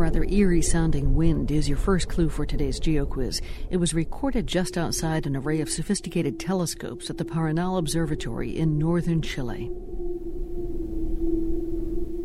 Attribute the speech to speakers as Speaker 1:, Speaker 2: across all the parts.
Speaker 1: rather eerie sounding wind is your first clue for today's Geo Quiz. It was recorded just outside an array of sophisticated telescopes at the Paranal Observatory in northern Chile.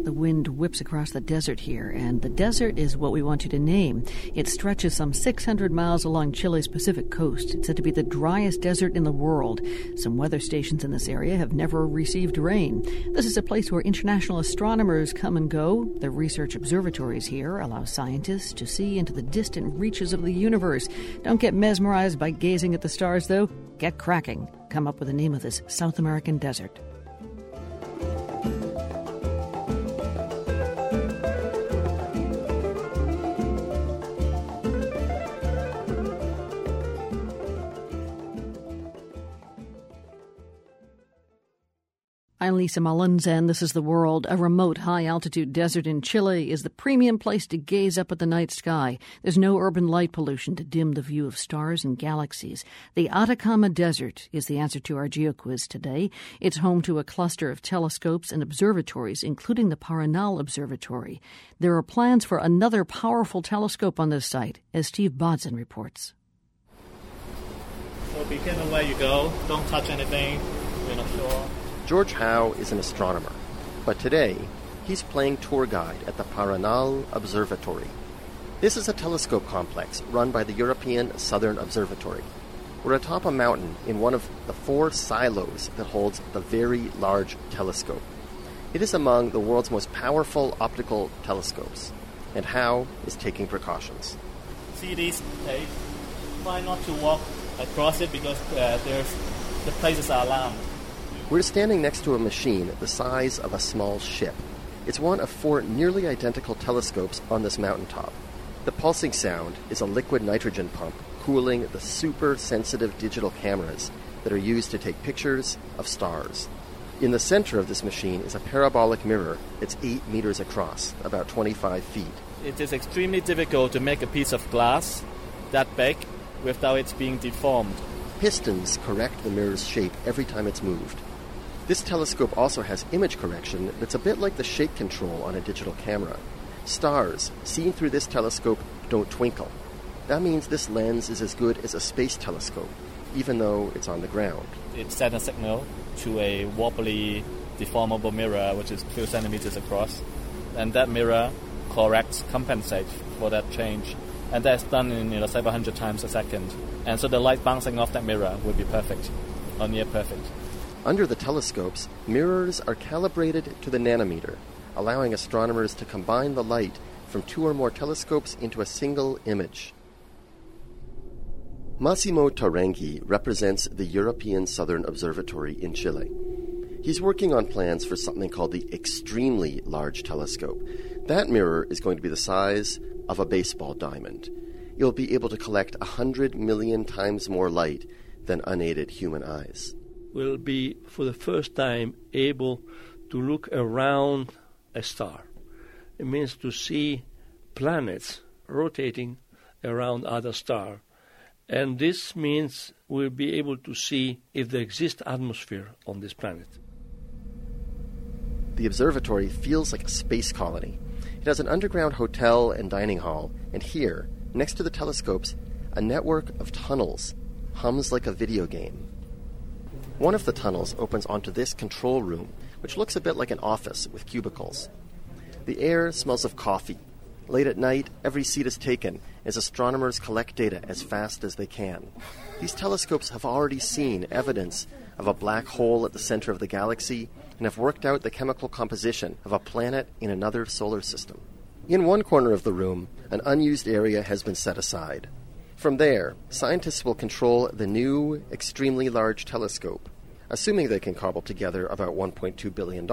Speaker 1: The wind whips across the desert here, and the desert is what we want you to name. It stretches some 600 miles along Chile's Pacific coast. It's said to be the driest desert in the world. Some weather stations in this area have never received rain. This is a place where international astronomers come and go. The research observatories here allow scientists to see into the distant reaches of the universe. Don't get mesmerized by gazing at the stars, though. Get cracking. Come up with the name of this South American desert. I'm Lisa Mullins, and this is The World. A remote, high altitude desert in Chile is the premium place to gaze up at the night sky. There's no urban light pollution to dim the view of stars and galaxies. The Atacama Desert is the answer to our GeoQuiz today. It's home to a cluster of telescopes and observatories, including the Paranal Observatory. There are plans for another powerful telescope on this site, as Steve Bodson reports.
Speaker 2: So be careful where you go. Don't touch anything. We're not sure.
Speaker 3: George Howe is an astronomer, but today he's playing tour guide at the Paranal Observatory. This is a telescope complex run by the European Southern Observatory. We're atop a mountain in one of the four silos that holds the Very Large Telescope. It is among the world's most powerful optical telescopes, and Howe is taking precautions.
Speaker 2: See this place? Try not to walk across it because uh, there's the places are alarmed.
Speaker 3: We're standing next to a machine the size of a small ship. It's one of four nearly identical telescopes on this mountaintop. The pulsing sound is a liquid nitrogen pump cooling the super sensitive digital cameras that are used to take pictures of stars. In the center of this machine is a parabolic mirror that's 8 meters across, about 25 feet.
Speaker 2: It is extremely difficult to make a piece of glass that big without it being deformed.
Speaker 3: Pistons correct the mirror's shape every time it's moved. This telescope also has image correction that's a bit like the shake control on a digital camera. Stars, seen through this telescope, don't twinkle. That means this lens is as good as a space telescope, even though it's on the ground.
Speaker 2: It sends a signal to a wobbly, deformable mirror, which is few centimeters across, and that mirror corrects, compensates for that change. And that's done in you know, several hundred times a second. And so the light bouncing off that mirror would be perfect, or near perfect.
Speaker 3: Under the telescopes, mirrors are calibrated to the nanometer, allowing astronomers to combine the light from two or more telescopes into a single image. Massimo Tarenghi represents the European Southern Observatory in Chile. He's working on plans for something called the Extremely Large Telescope. That mirror is going to be the size of a baseball diamond. It'll be able to collect 100 million times more light than unaided human eyes
Speaker 4: will be for the first time able to look around a star. It means to see planets rotating around other stars. And this means we'll be able to see if there exists atmosphere on this planet.
Speaker 3: The observatory feels like a space colony. It has an underground hotel and dining hall, and here, next to the telescopes, a network of tunnels hums like a video game. One of the tunnels opens onto this control room, which looks a bit like an office with cubicles. The air smells of coffee. Late at night, every seat is taken as astronomers collect data as fast as they can. These telescopes have already seen evidence of a black hole at the center of the galaxy and have worked out the chemical composition of a planet in another solar system. In one corner of the room, an unused area has been set aside. From there, scientists will control the new, extremely large telescope, assuming they can cobble together about $1.2 billion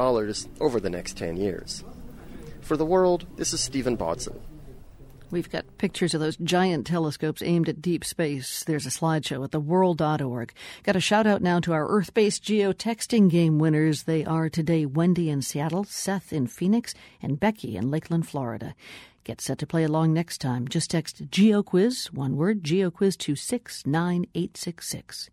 Speaker 3: over the next 10 years. For the world, this is Stephen Bodson.
Speaker 1: We've got pictures of those giant telescopes aimed at deep space. There's a slideshow at theworld.org. Got a shout out now to our Earth based geotexting game winners. They are today Wendy in Seattle, Seth in Phoenix, and Becky in Lakeland, Florida. Get set to play along next time. Just text GeoQuiz, one word, GeoQuiz to 69866.